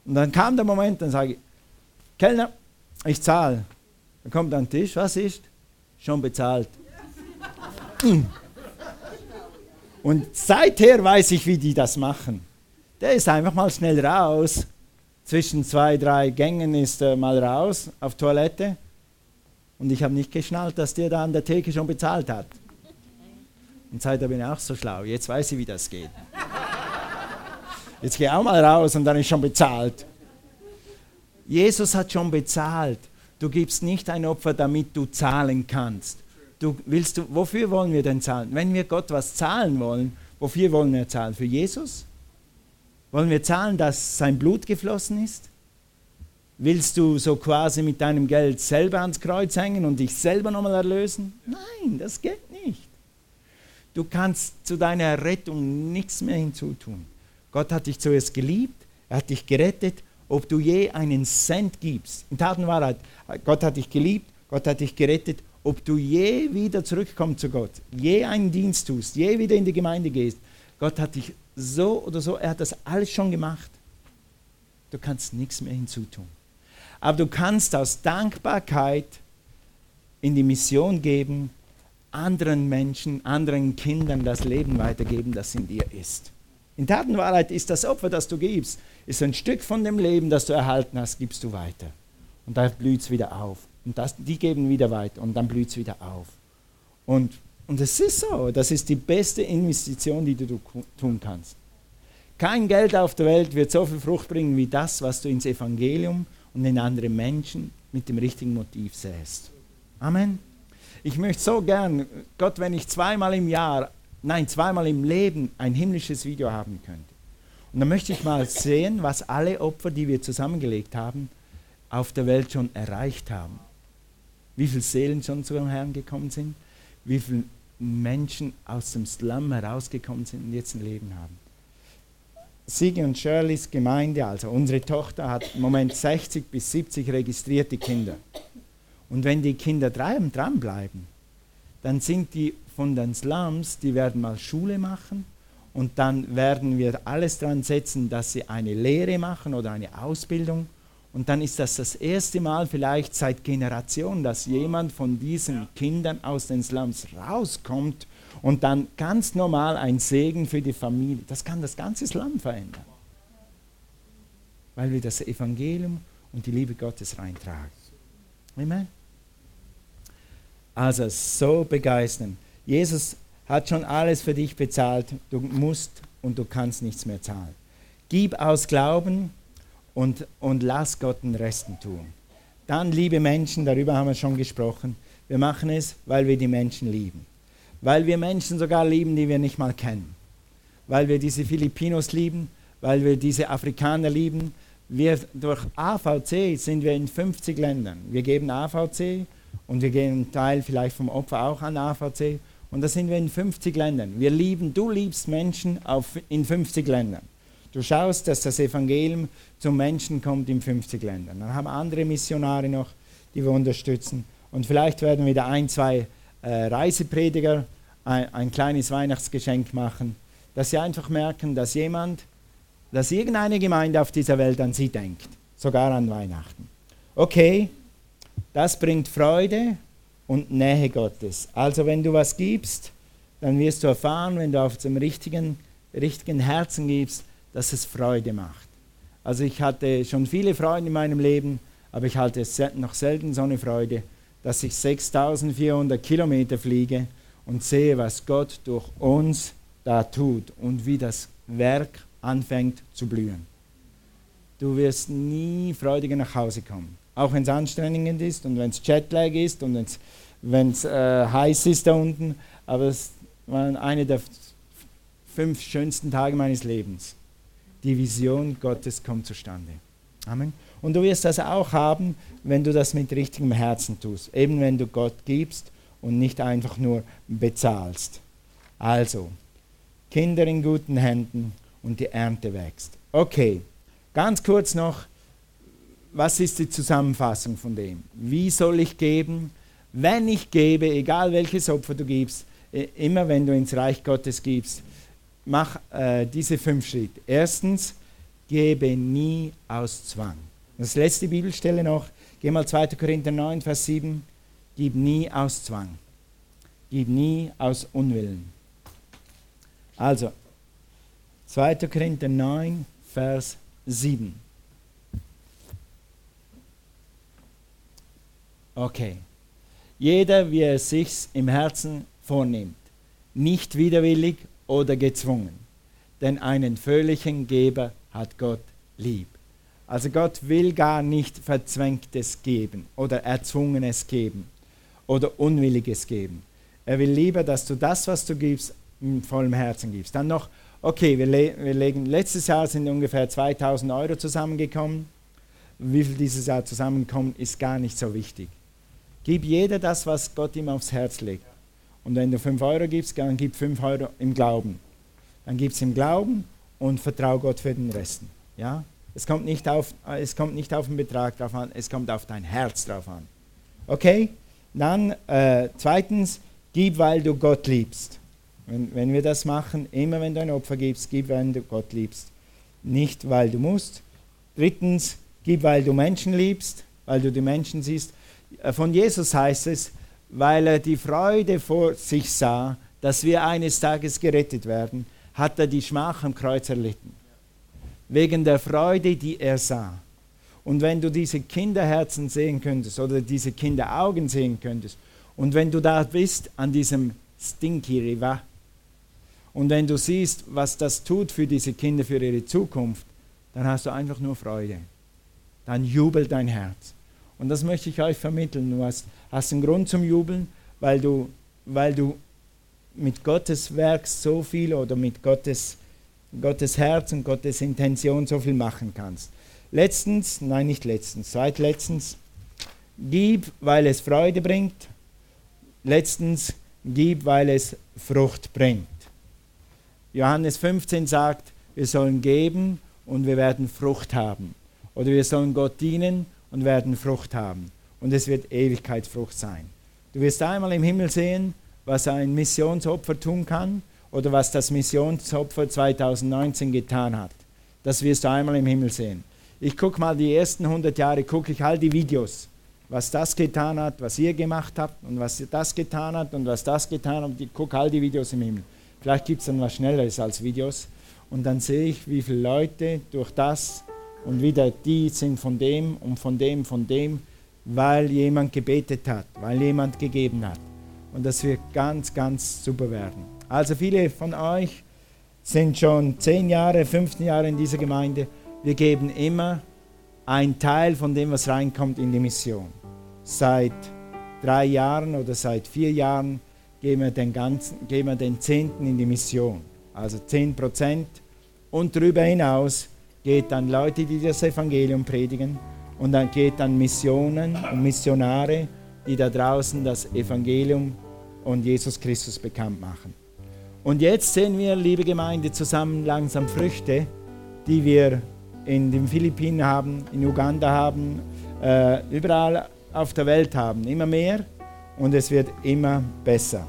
Und dann kam der Moment, dann sage ich, Kellner, ich zahle. Dann kommt an den Tisch, was ist? Schon bezahlt. Und seither weiß ich, wie die das machen. Der ist einfach mal schnell raus. Zwischen zwei, drei Gängen ist er mal raus auf Toilette. Und ich habe nicht geschnallt, dass der da an der Theke schon bezahlt hat. Und seitdem bin ich auch so schlau. Jetzt weiß ich, wie das geht. Jetzt gehe ich auch mal raus und dann ist schon bezahlt. Jesus hat schon bezahlt. Du gibst nicht ein Opfer, damit du zahlen kannst. Du willst wofür wollen wir denn zahlen? Wenn wir Gott was zahlen wollen, Wofür wollen wir zahlen? Für Jesus? Wollen wir zahlen, dass sein Blut geflossen ist? Willst du so quasi mit deinem Geld selber ans Kreuz hängen und dich selber nochmal erlösen? Nein, das geht nicht. Du kannst zu deiner Errettung nichts mehr hinzutun. Gott hat dich zuerst geliebt, er hat dich gerettet, ob du je einen Cent gibst. In Tat und Wahrheit, Gott hat dich geliebt, Gott hat dich gerettet, ob du je wieder zurückkommst zu Gott, je einen Dienst tust, je wieder in die Gemeinde gehst. Gott hat dich so oder so, er hat das alles schon gemacht. Du kannst nichts mehr hinzutun. Aber du kannst aus Dankbarkeit in die Mission geben, anderen Menschen, anderen Kindern das Leben weitergeben, das in dir ist. In Tatenwahrheit ist das Opfer, das du gibst, ist ein Stück von dem Leben, das du erhalten hast, gibst du weiter. Und da blüht es wieder auf. Und das, die geben wieder weiter und dann blüht es wieder auf. Und, und es ist so, das ist die beste Investition, die du tun kannst. Kein Geld auf der Welt wird so viel Frucht bringen wie das, was du ins Evangelium und in andere Menschen mit dem richtigen Motiv säst. Amen. Ich möchte so gern, Gott, wenn ich zweimal im Jahr, nein, zweimal im Leben ein himmlisches Video haben könnte. Und dann möchte ich mal sehen, was alle Opfer, die wir zusammengelegt haben, auf der Welt schon erreicht haben. Wie viele Seelen schon zu dem Herrn gekommen sind, wie viele Menschen aus dem Slum herausgekommen sind und jetzt ein Leben haben. Sigi und Shirleys Gemeinde, also unsere Tochter, hat im Moment 60 bis 70 registrierte Kinder. Und wenn die Kinder dranbleiben, dann sind die von den Slums, die werden mal Schule machen und dann werden wir alles dran setzen, dass sie eine Lehre machen oder eine Ausbildung. Und dann ist das das erste Mal vielleicht seit Generationen, dass jemand von diesen Kindern aus den Slums rauskommt und dann ganz normal ein Segen für die Familie. Das kann das ganze Land verändern, weil wir das Evangelium und die Liebe Gottes reintragen. Amen. Also so begeistern. Jesus hat schon alles für dich bezahlt. Du musst und du kannst nichts mehr zahlen. Gib aus Glauben und, und lass Gott den Resten tun. Dann, liebe Menschen, darüber haben wir schon gesprochen, wir machen es, weil wir die Menschen lieben. Weil wir Menschen sogar lieben, die wir nicht mal kennen. Weil wir diese Filipinos lieben, weil wir diese Afrikaner lieben. Wir, durch AVC sind wir in 50 Ländern. Wir geben AVC und wir geben einen Teil vielleicht vom Opfer auch an AVC. Und da sind wir in 50 Ländern. Wir lieben, du liebst Menschen auf, in 50 Ländern. Du schaust, dass das Evangelium zum Menschen kommt in 50 Ländern. Dann haben andere Missionare noch, die wir unterstützen. Und vielleicht werden wieder ein, zwei äh, Reiseprediger ein, ein kleines Weihnachtsgeschenk machen, dass sie einfach merken, dass jemand, dass irgendeine Gemeinde auf dieser Welt an sie denkt, sogar an Weihnachten. Okay, das bringt Freude und Nähe Gottes. Also wenn du was gibst, dann wirst du erfahren, wenn du auf dem richtigen, richtigen Herzen gibst, dass es Freude macht. Also ich hatte schon viele Freunde in meinem Leben, aber ich hatte noch selten so eine Freude, dass ich 6400 Kilometer fliege und sehe, was Gott durch uns da tut und wie das Werk anfängt zu blühen. Du wirst nie freudiger nach Hause kommen. Auch wenn es anstrengend ist und wenn es Jetlag ist und wenn es äh, heiß ist da unten. Aber es waren eine der fünf schönsten Tage meines Lebens. Die Vision Gottes kommt zustande. Amen. Und du wirst das auch haben, wenn du das mit richtigem Herzen tust. Eben wenn du Gott gibst und nicht einfach nur bezahlst. Also, Kinder in guten Händen und die Ernte wächst. Okay, ganz kurz noch was ist die Zusammenfassung von dem? Wie soll ich geben? Wenn ich gebe, egal welches Opfer du gibst, immer wenn du ins Reich Gottes gibst, mach äh, diese fünf Schritte. Erstens, gebe nie aus Zwang. Das letzte Bibelstelle noch, geh mal 2. Korinther 9, Vers 7, gib nie aus Zwang. Gib nie aus Unwillen. Also, 2. Korinther 9, Vers 7. Okay. Jeder, wie er es sich im Herzen vornimmt, nicht widerwillig oder gezwungen. Denn einen fröhlichen Geber hat Gott lieb. Also Gott will gar nicht verzwängtes geben oder erzwungenes geben oder unwilliges geben. Er will lieber, dass du das, was du gibst, mit vollem Herzen gibst. Dann noch, okay, wir, le wir legen, letztes Jahr sind ungefähr 2000 Euro zusammengekommen. Wie viel dieses Jahr zusammenkommt, ist gar nicht so wichtig. Gib jeder das, was Gott ihm aufs Herz legt. Und wenn du 5 Euro gibst, dann gib 5 Euro im Glauben. Dann gib es im Glauben und vertraue Gott für den Rest. Ja? Es, kommt nicht auf, es kommt nicht auf den Betrag drauf an, es kommt auf dein Herz drauf an. Okay? Dann äh, zweitens, gib, weil du Gott liebst. Wenn, wenn wir das machen, immer wenn du ein Opfer gibst, gib, weil du Gott liebst. Nicht, weil du musst. Drittens, gib, weil du Menschen liebst, weil du die Menschen siehst. Von Jesus heißt es, weil er die Freude vor sich sah, dass wir eines Tages gerettet werden, hat er die Schmach am Kreuz erlitten. Wegen der Freude, die er sah. Und wenn du diese Kinderherzen sehen könntest oder diese Kinderaugen sehen könntest, und wenn du da bist an diesem Stinky River, und wenn du siehst, was das tut für diese Kinder, für ihre Zukunft, dann hast du einfach nur Freude. Dann jubelt dein Herz. Und das möchte ich euch vermitteln. Du hast, hast einen Grund zum Jubeln, weil du, weil du mit Gottes Werk so viel oder mit Gottes, Gottes Herz und Gottes Intention so viel machen kannst. Letztens, nein, nicht letztens, zweitletztens, gib, weil es Freude bringt. Letztens, gib, weil es Frucht bringt. Johannes 15 sagt, wir sollen geben und wir werden Frucht haben. Oder wir sollen Gott dienen und werden Frucht haben. Und es wird Ewigkeitsfrucht sein. Du wirst einmal im Himmel sehen, was ein Missionsopfer tun kann oder was das Missionsopfer 2019 getan hat. Das wirst du einmal im Himmel sehen. Ich gucke mal die ersten 100 Jahre, gucke ich all die Videos, was das getan hat, was ihr gemacht habt und was das getan hat und was das getan hat. Ich gucke all die Videos im Himmel. Vielleicht gibt es dann was Schnelleres als Videos. Und dann sehe ich, wie viele Leute durch das und wieder die sind von dem und von dem, von dem, weil jemand gebetet hat, weil jemand gegeben hat. Und das wird ganz, ganz super werden. Also viele von euch sind schon 10 Jahre, 15 Jahre in dieser Gemeinde. Wir geben immer einen Teil von dem, was reinkommt, in die Mission. Seit drei Jahren oder seit vier Jahren geben wir den, ganzen, geben wir den Zehnten in die Mission. Also 10 Prozent. Und darüber hinaus geht dann Leute, die das Evangelium predigen. Und dann geht dann Missionen und Missionare, die da draußen das Evangelium und Jesus Christus bekannt machen. Und jetzt sehen wir, liebe Gemeinde, zusammen langsam Früchte, die wir in den Philippinen haben, in Uganda haben, äh, überall auf der Welt haben. Immer mehr und es wird immer besser.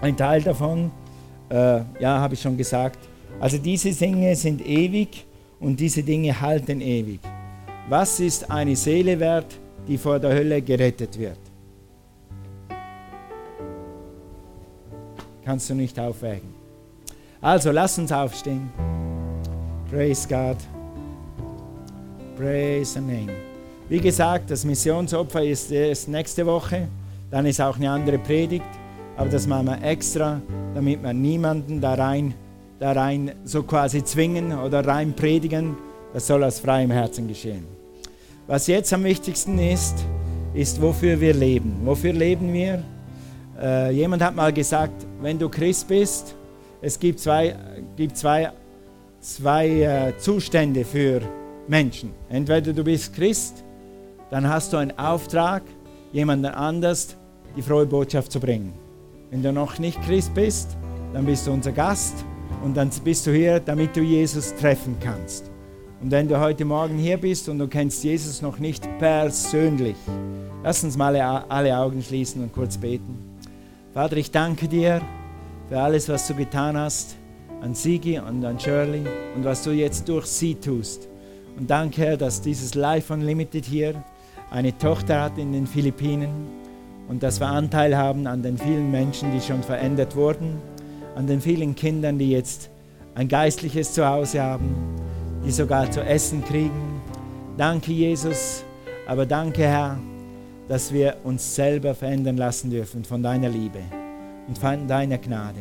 Ein Teil davon, äh, ja, habe ich schon gesagt, also diese Dinge sind ewig und diese Dinge halten ewig. Was ist eine Seele wert, die vor der Hölle gerettet wird? Kannst du nicht aufwägen. Also lass uns aufstehen. Praise God. Praise the name. Wie gesagt, das Missionsopfer ist erst nächste Woche. Dann ist auch eine andere Predigt, aber das machen wir extra, damit wir niemanden da rein, da rein so quasi zwingen oder rein predigen. Das soll aus freiem Herzen geschehen. Was jetzt am wichtigsten ist, ist, wofür wir leben. Wofür leben wir? Äh, jemand hat mal gesagt, wenn du Christ bist, es gibt zwei, gibt zwei, zwei äh, Zustände für Menschen. Entweder du bist Christ, dann hast du einen Auftrag, jemanden anders die frohe Botschaft zu bringen. Wenn du noch nicht Christ bist, dann bist du unser Gast und dann bist du hier, damit du Jesus treffen kannst. Und wenn du heute Morgen hier bist und du kennst Jesus noch nicht persönlich, lass uns mal alle Augen schließen und kurz beten. Vater, ich danke dir für alles, was du getan hast an Sigi und an Shirley und was du jetzt durch sie tust. Und danke, Herr, dass dieses Life Unlimited hier eine Tochter hat in den Philippinen und dass wir Anteil haben an den vielen Menschen, die schon verändert wurden, an den vielen Kindern, die jetzt ein geistliches Zuhause haben, die sogar zu essen kriegen. Danke, Jesus, aber danke, Herr, dass wir uns selber verändern lassen dürfen von deiner Liebe und von deiner Gnade.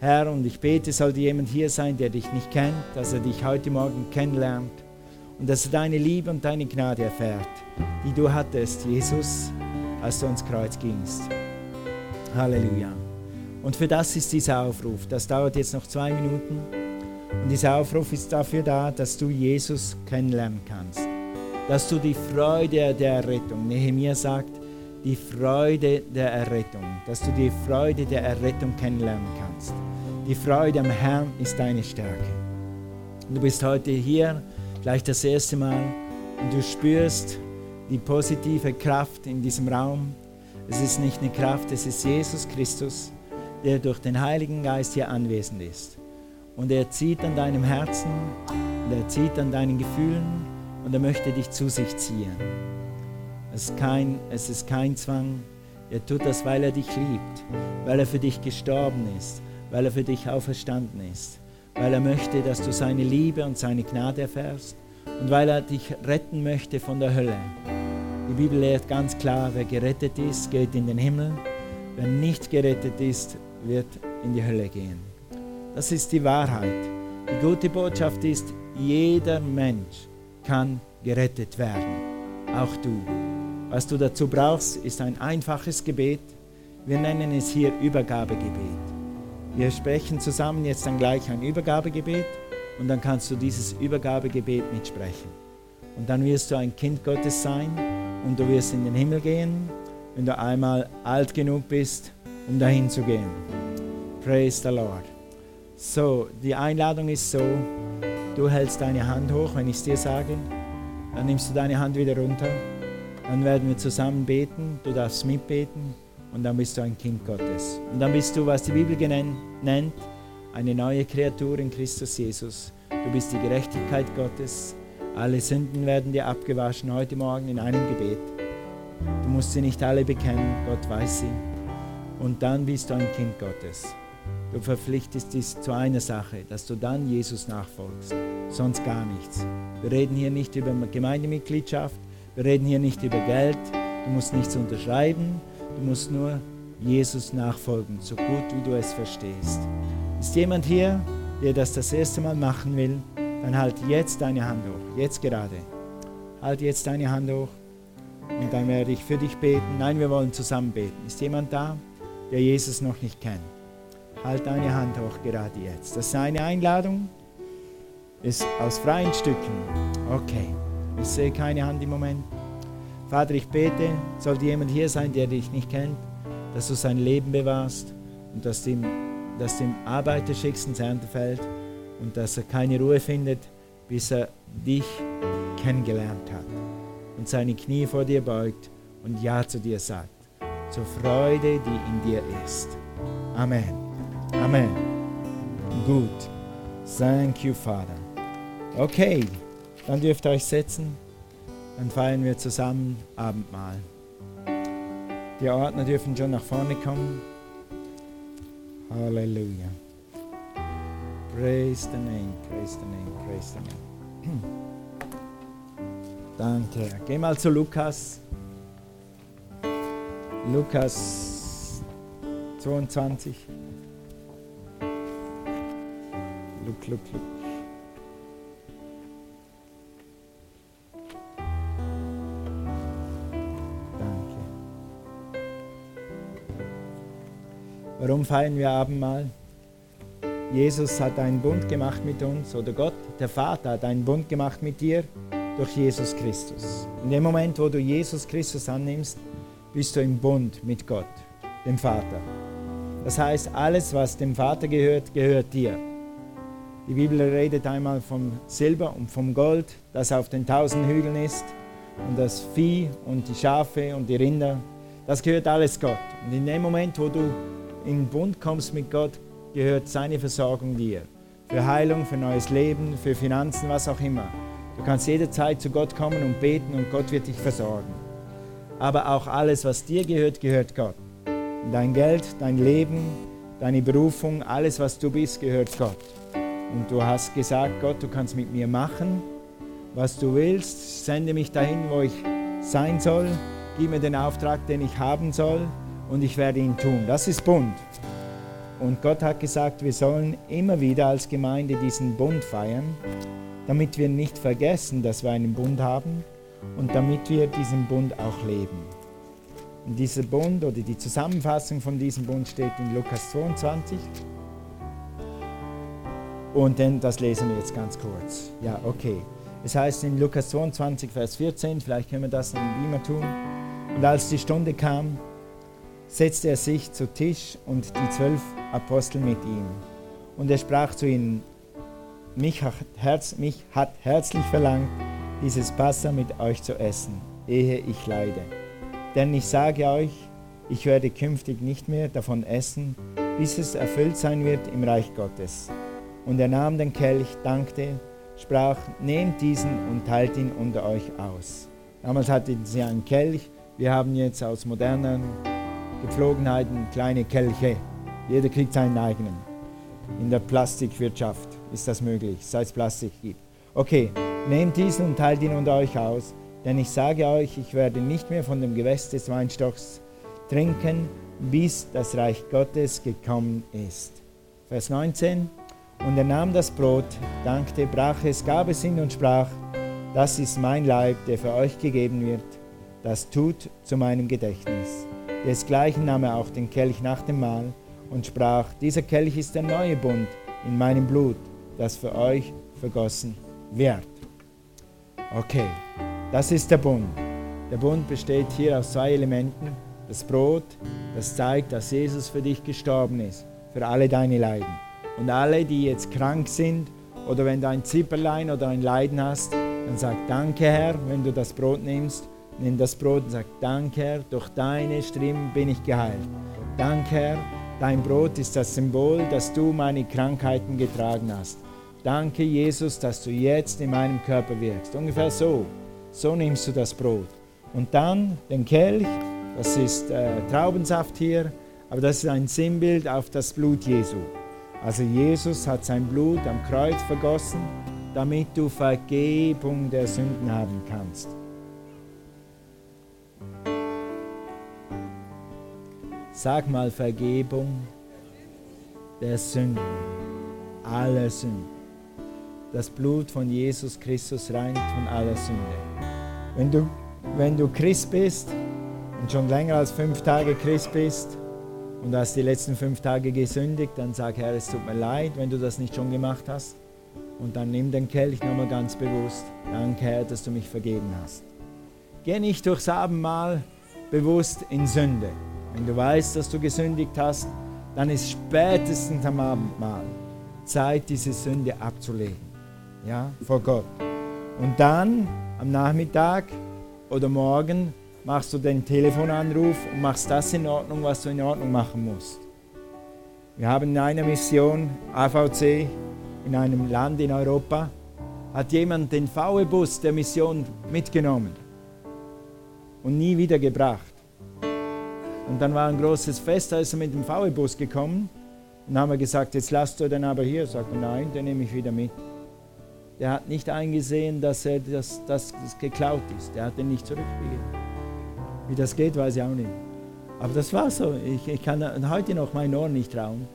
Herr, und ich bete, sollte jemand hier sein, der dich nicht kennt, dass er dich heute Morgen kennenlernt und dass er deine Liebe und deine Gnade erfährt, die du hattest, Jesus als du ans Kreuz gingst. Halleluja. Und für das ist dieser Aufruf. Das dauert jetzt noch zwei Minuten. Und dieser Aufruf ist dafür da, dass du Jesus kennenlernen kannst. Dass du die Freude der Errettung, Nehemiah sagt, die Freude der Errettung, dass du die Freude der Errettung kennenlernen kannst. Die Freude am Herrn ist deine Stärke. Du bist heute hier, gleich das erste Mal, und du spürst die positive Kraft in diesem Raum. Es ist nicht eine Kraft, es ist Jesus Christus, der durch den Heiligen Geist hier anwesend ist. Und er zieht an deinem Herzen, und er zieht an deinen Gefühlen und er möchte dich zu sich ziehen. Es ist kein, es ist kein Zwang. Er tut das, weil er dich liebt, weil er für dich gestorben ist, weil er für dich auferstanden ist, weil er möchte, dass du seine Liebe und seine Gnade erfährst und weil er dich retten möchte von der Hölle. Die Bibel lehrt ganz klar, wer gerettet ist, geht in den Himmel, wer nicht gerettet ist, wird in die Hölle gehen. Das ist die Wahrheit. Die gute Botschaft ist, jeder Mensch kann gerettet werden, auch du. Was du dazu brauchst, ist ein einfaches Gebet. Wir nennen es hier Übergabegebet. Wir sprechen zusammen jetzt dann gleich ein Übergabegebet und dann kannst du dieses Übergabegebet mitsprechen. Und dann wirst du ein Kind Gottes sein und du wirst in den Himmel gehen, wenn du einmal alt genug bist, um dahin zu gehen. Praise the Lord. So, die Einladung ist so, du hältst deine Hand hoch, wenn ich es dir sage, dann nimmst du deine Hand wieder runter dann werden wir zusammen beten, du darfst mitbeten und dann bist du ein Kind Gottes. Und dann bist du, was die Bibel nennt, eine neue Kreatur in Christus Jesus. Du bist die Gerechtigkeit Gottes. Alle Sünden werden dir abgewaschen heute Morgen in einem Gebet. Du musst sie nicht alle bekennen, Gott weiß sie. Und dann bist du ein Kind Gottes. Du verpflichtest dich zu einer Sache, dass du dann Jesus nachfolgst, sonst gar nichts. Wir reden hier nicht über Gemeindemitgliedschaft, wir reden hier nicht über Geld, du musst nichts unterschreiben, du musst nur Jesus nachfolgen, so gut wie du es verstehst. Ist jemand hier, der das das erste Mal machen will, dann halt jetzt deine Hand hoch, jetzt gerade. Halt jetzt deine Hand hoch und dann werde ich für dich beten. Nein, wir wollen zusammen beten. Ist jemand da, der Jesus noch nicht kennt? Halt deine Hand hoch gerade jetzt. Das ist eine Einladung, ist aus freien Stücken. Okay. Ich sehe keine Hand im Moment. Vater, ich bete, sollte jemand hier sein, der dich nicht kennt, dass du sein Leben bewahrst und dass ihm, dass ihm Arbeiter schickst ins Erntefeld und dass er keine Ruhe findet, bis er dich kennengelernt hat und seine Knie vor dir beugt und Ja zu dir sagt, zur Freude, die in dir ist. Amen. Amen. Gut. Thank you, Father. Okay. Dann dürft ihr euch setzen. Dann feiern wir zusammen Abendmahl. Die Ordner dürfen schon nach vorne kommen. Halleluja. Praise the name, praise the name, praise the name. Danke. Geh mal zu Lukas. Lukas 22. Look, look, look. Warum feiern wir Abendmahl? Jesus hat einen Bund gemacht mit uns oder Gott, der Vater, hat einen Bund gemacht mit dir durch Jesus Christus. In dem Moment, wo du Jesus Christus annimmst, bist du im Bund mit Gott, dem Vater. Das heißt, alles, was dem Vater gehört, gehört dir. Die Bibel redet einmal vom Silber und vom Gold, das auf den tausend Hügeln ist, und das Vieh und die Schafe und die Rinder. Das gehört alles Gott. Und in dem Moment, wo du in Bund kommst mit Gott, gehört seine Versorgung dir. Für Heilung, für neues Leben, für Finanzen, was auch immer. Du kannst jederzeit zu Gott kommen und beten und Gott wird dich versorgen. Aber auch alles, was dir gehört, gehört Gott. Dein Geld, dein Leben, deine Berufung, alles, was du bist, gehört Gott. Und du hast gesagt, Gott, du kannst mit mir machen, was du willst. Sende mich dahin, wo ich sein soll. Gib mir den Auftrag, den ich haben soll und ich werde ihn tun. Das ist Bund. Und Gott hat gesagt, wir sollen immer wieder als Gemeinde diesen Bund feiern, damit wir nicht vergessen, dass wir einen Bund haben und damit wir diesen Bund auch leben. Und dieser Bund oder die Zusammenfassung von diesem Bund steht in Lukas 22. Und dann, das lesen wir jetzt ganz kurz. Ja, okay. Es heißt in Lukas 22, Vers 14, vielleicht können wir das in Beamer tun. Und als die Stunde kam, setzte er sich zu Tisch und die zwölf Apostel mit ihm. Und er sprach zu ihnen, mich hat, Herz, mich hat herzlich verlangt, dieses Passa mit euch zu essen, ehe ich leide. Denn ich sage euch, ich werde künftig nicht mehr davon essen, bis es erfüllt sein wird im Reich Gottes. Und er nahm den Kelch, dankte, sprach, nehmt diesen und teilt ihn unter euch aus. Damals hatten sie einen Kelch, wir haben jetzt aus modernen Gepflogenheiten kleine Kelche. Jeder kriegt seinen eigenen. In der Plastikwirtschaft ist das möglich, seit es Plastik gibt. Okay, nehmt diesen und teilt ihn unter euch aus, denn ich sage euch, ich werde nicht mehr von dem Gewässer des Weinstocks trinken, bis das Reich Gottes gekommen ist. Vers 19. Und er nahm das Brot, dankte, brach es, gab es hin und sprach, das ist mein Leib, der für euch gegeben wird, das tut zu meinem Gedächtnis. Desgleichen nahm er auch den Kelch nach dem Mahl und sprach, dieser Kelch ist der neue Bund in meinem Blut, das für euch vergossen wird. Okay, das ist der Bund. Der Bund besteht hier aus zwei Elementen. Das Brot, das zeigt, dass Jesus für dich gestorben ist, für alle deine Leiden. Und alle, die jetzt krank sind oder wenn du ein Zipperlein oder ein Leiden hast, dann sag Danke Herr, wenn du das Brot nimmst. Nimm das Brot und sag Danke Herr, durch deine Striemen bin ich geheilt. Danke Herr, dein Brot ist das Symbol, dass du meine Krankheiten getragen hast. Danke Jesus, dass du jetzt in meinem Körper wirkst. Ungefähr so. So nimmst du das Brot. Und dann den Kelch, das ist äh, Traubensaft hier, aber das ist ein Sinnbild auf das Blut Jesu. Also Jesus hat sein Blut am Kreuz vergossen, damit du Vergebung der Sünden haben kannst. Sag mal Vergebung der Sünden, aller Sünden. Das Blut von Jesus Christus reinigt von aller Sünde. Wenn du, wenn du Christ bist und schon länger als fünf Tage Christ bist, und hast die letzten fünf Tage gesündigt, dann sag Herr, es tut mir leid, wenn du das nicht schon gemacht hast. Und dann nimm den Kelch nochmal ganz bewusst. Danke Herr, dass du mich vergeben hast. Geh nicht durchs Abendmahl bewusst in Sünde. Wenn du weißt, dass du gesündigt hast, dann ist spätestens am Abendmahl Zeit, diese Sünde abzulegen. Ja, vor Gott. Und dann am Nachmittag oder morgen machst du den Telefonanruf und machst das in Ordnung, was du in Ordnung machen musst. Wir haben in einer Mission, AVC, in einem Land in Europa, hat jemand den VW-Bus der Mission mitgenommen und nie wieder gebracht. Und dann war ein großes Fest, da ist er mit dem VW-Bus gekommen und haben wir gesagt, jetzt lasst du den aber hier. Sagt nein, den nehme ich wieder mit. Der hat nicht eingesehen, dass, er das, dass das geklaut ist. Der hat den nicht zurückgegeben. Wie das geht, weiß ich auch nicht. Aber das war so. Ich, ich kann heute noch meinen Ohren nicht trauen.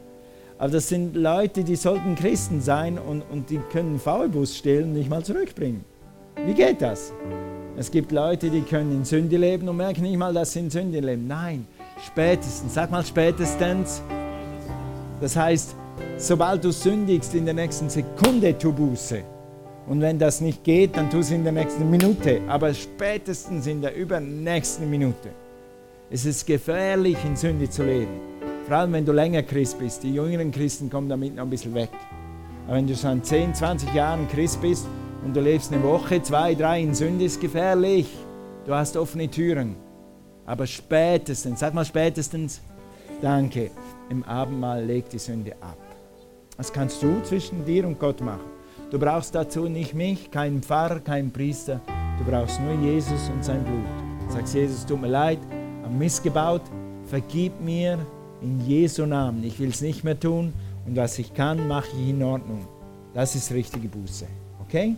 Aber das sind Leute, die sollten Christen sein und, und die können einen VW-Bus stehlen und nicht mal zurückbringen. Wie geht das? Es gibt Leute, die können in Sünde leben und merken nicht mal, dass sie in Sünde leben. Nein, spätestens, sag mal spätestens. Das heißt, sobald du sündigst, in der nächsten Sekunde tu Buße. Und wenn das nicht geht, dann tu es in der nächsten Minute, aber spätestens in der übernächsten Minute. Es ist gefährlich, in Sünde zu leben. Vor allem, wenn du länger Christ bist. Die jüngeren Christen kommen damit noch ein bisschen weg. Aber wenn du schon 10, 20 Jahren Christ bist und du lebst eine Woche, zwei, drei in Sünde, ist gefährlich. Du hast offene Türen. Aber spätestens, sag mal spätestens, danke, im Abendmahl legt die Sünde ab. Das kannst du zwischen dir und Gott machen. Du brauchst dazu nicht mich, keinen Pfarrer, keinen Priester. Du brauchst nur Jesus und sein Blut. Sagst, Jesus, tut mir leid, habe missgebaut, vergib mir in Jesu Namen. Ich will es nicht mehr tun und was ich kann, mache ich in Ordnung. Das ist richtige Buße. Okay?